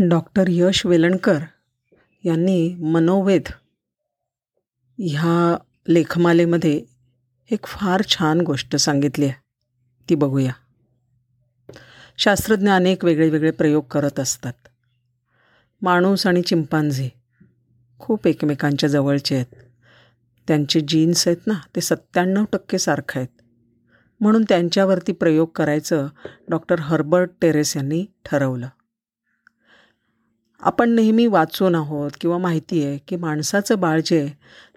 Doctor यश वेलणकर यांनी मनोवेध ह्या लेखमालेमध्ये एक फार छान गोष्ट सांगितली आहे. ती बघूया. शास्त्रज्ञ अनेक वेगळे वेगळे प्रयोग करत असतात. माणूस आणि चिंपांझी खूप एकमेकांच्या जवळचे आहेत. त्यांचे जीन्स आहेत ना ते सत्त्याण्णव टक्के सारखं आहेत. म्हणून त्यांच्यावरती प्रयोग करायचं डॉक्टर हर्बर्ट टेरेस यांनी ठरवलं. आपण नेहमी वाचून आहोत किंवा माहिती आहे की माणसाचं बाळ जे आहे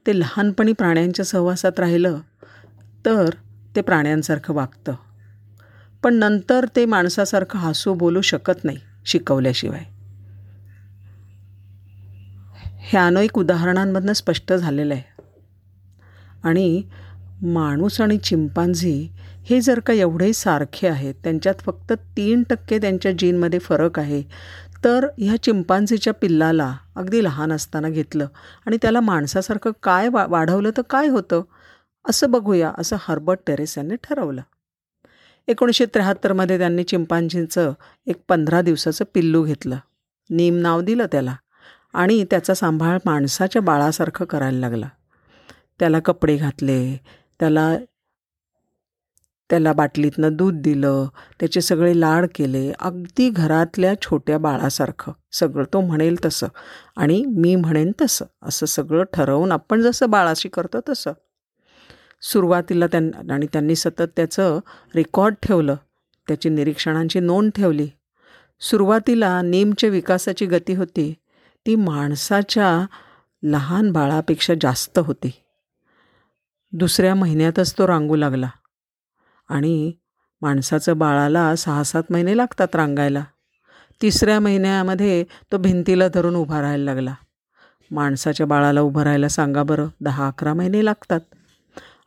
ते लहानपणी प्राण्यांच्या सहवासात राहिलं तर ते प्राण्यांसारखं वागतं. पण नंतर ते माणसासारखं हसू बोलू शकत नाही शिकवल्याशिवाय. हे अनेक उदाहरणांमधनं स्पष्ट झालेलं आहे. आणि माणूस आणि चिंपांझी हे जर का एवढे सारखे आहेत त्यांच्यात फक्त तीन टक्के त्यांच्या जीनमध्ये फरक आहे तर ह्या चिंपांझीच्या पिल्लाला अगदी लहान असताना घेतलं आणि त्याला माणसासारखं काय वा वाढवलं तर काय होतं? असं बघूया असं हर्बर्ट टेरेस यांनी ठरवलं. एकोणीसशे त्र्याहत्तरमध्ये त्यांनी चिंपांझींचं एक पंधरा दिवसाचं पिल्लू घेतलं. नीम नाव दिलं त्याला आणि त्याचा सांभाळ माणसाच्या बाळासारखं करायला लागला. त्याला कपडे घातले त्याला त्याला बाटलीतनं दूध दिलं त्याचे सगळे लाड केले अगदी घरातल्या छोट्या बाळासारखं. सगळं तो म्हणेल तसं. आणि मी म्हणेन तसं. असं सगळं ठरवून आपण जसं बाळाशी करतो तसं. सुरुवातीला त्यां आणि त्यांनी सतत त्याचं रेकॉर्ड ठेवलं. त्याची निरीक्षणांची नोंद ठेवली. सुरुवातीला नीमच्या विकासाची गती होती. ती माणसाच्या लहान बाळापेक्षा जास्त होती. दुसऱ्या महिन्यातच तो रांगू लागला. आणि माणसाचं बाळाला सहा सात महिने लागतात रांगायला. तिसऱ्या महिन्यामध्ये तो भिंतीला धरून उभा राहायला लागला. माणसाच्या बाळाला उभं राहायला सांगा बरं दहा अकरा महिने लागतात.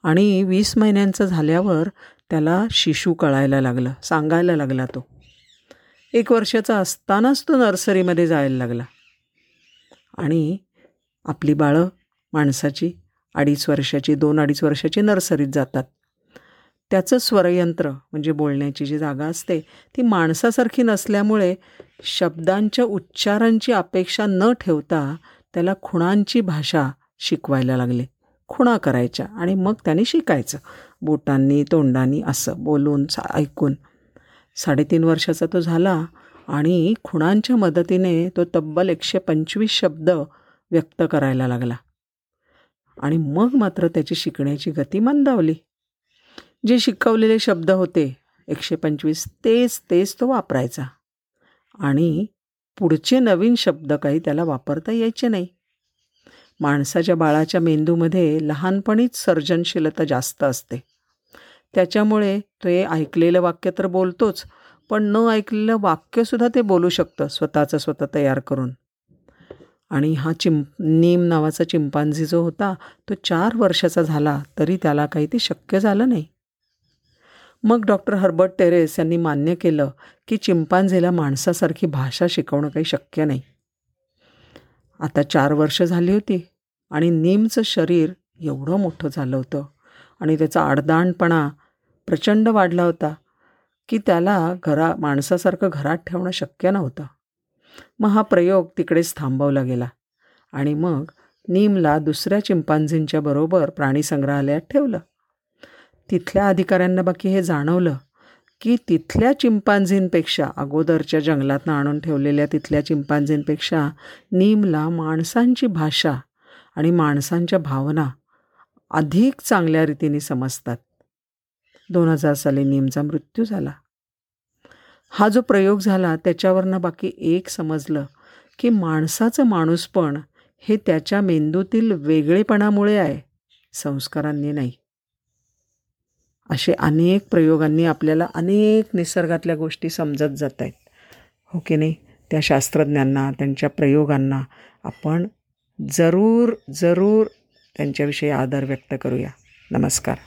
आणि वीस महिन्यांचं झाल्यावर त्याला शिशू कळायला लागलं सांगायला लागला तो. एक वर्षाचा असतानाच तो नर्सरीमध्ये जायला लागला. आणि आपली बाळं माणसाची अडीच वर्षाची दोन अडीच वर्षाची नर्सरीत जातात. त्याचं स्वरयंत्र म्हणजे बोलण्याची जी जागा असते ती माणसासारखी नसल्यामुळे शब्दांच्या उच्चारांची अपेक्षा न ठेवता त्याला खुणांची भाषा शिकवायला लागले. खुणा करायच्या आणि मग त्याने शिकायचं. बोटांनी तोंडांनी असं बोलून सा ऐकून. साडेतीन वर्षाचा तो झाला आणि खुणांच्या मदतीने तो तब्बल एकशे पंचवीस शब्द व्यक्त करायला लागला. आणि मग मात्र त्याची शिकण्याची गती मंदावली. जे शिकवलेले शब्द होते एकशे पंचवीस तेच तेच तो वापरायचा. आणि पुढचे नवीन शब्द काही त्याला वापरता यायचे नाही. माणसाच्या बाळाच्या मेंदूमध्ये लहानपणीच सर्जनशीलता जास्त असते. त्याच्यामुळे तो हे ऐकलेलं वाक्य तर बोलतोच पण न ऐकलेलं वाक्यसुद्धा ते बोलू शकतं स्वतःचं स्वतः तयार करून. आणि हा चिम नीम नावाचा चिंपांझी जो होता तो चार वर्षाचा झाला तरी त्याला काही ते शक्य झालं नाही. मग डॉक्टर हर्बर्ट टेरेस यांनी मान्य केलं की चिंपांझेला माणसासारखी भाषा शिकवणं काही शक्य नाही. आता चार वर्ष झाली होती आणि नीमचं शरीर एवढं मोठं झालं होतं आणि त्याचा आडदाणपणा प्रचंड वाढला होता की त्याला घरा माणसासारखं घरात ठेवणं शक्य नव्हतं. मग हा प्रयोग तिकडेच थांबवला गेला आणि मग नीमला दुसऱ्या चिंपांझींच्या बरोबर प्राणीसंग्रहालयात ठेवलं. तिथल्या अधिकाऱ्यांना बाकी हे जाणवलं की तिथल्या चिंपांझींपेक्षा अगोदरच्या जंगलातनं आणून ठेवलेल्या तिथल्या चिंपांझींपेक्षा नीमला माणसांची भाषा आणि माणसांच्या भावना अधिक चांगल्या रीतीने समजतात. दोन हजार साली नीमचा मृत्यू झाला. हा जो प्रयोग झाला त्याच्यावरनं बाकी एक समजलं की माणसाचं माणूसपण हे त्याच्या मेंदूतील वेगळेपणामुळे आहे संस्कारांनी नाही. असे अनेक प्रयोगांनी आपल्याला अनेक निसर्गातल्या गोष्टी समजत जात आहेत. हो की नाही? त्या शास्त्रज्ञांना त्यांच्या प्रयोगांना आपण जरूर जरूर त्यांच्याविषयी आदर व्यक्त करूया. नमस्कार.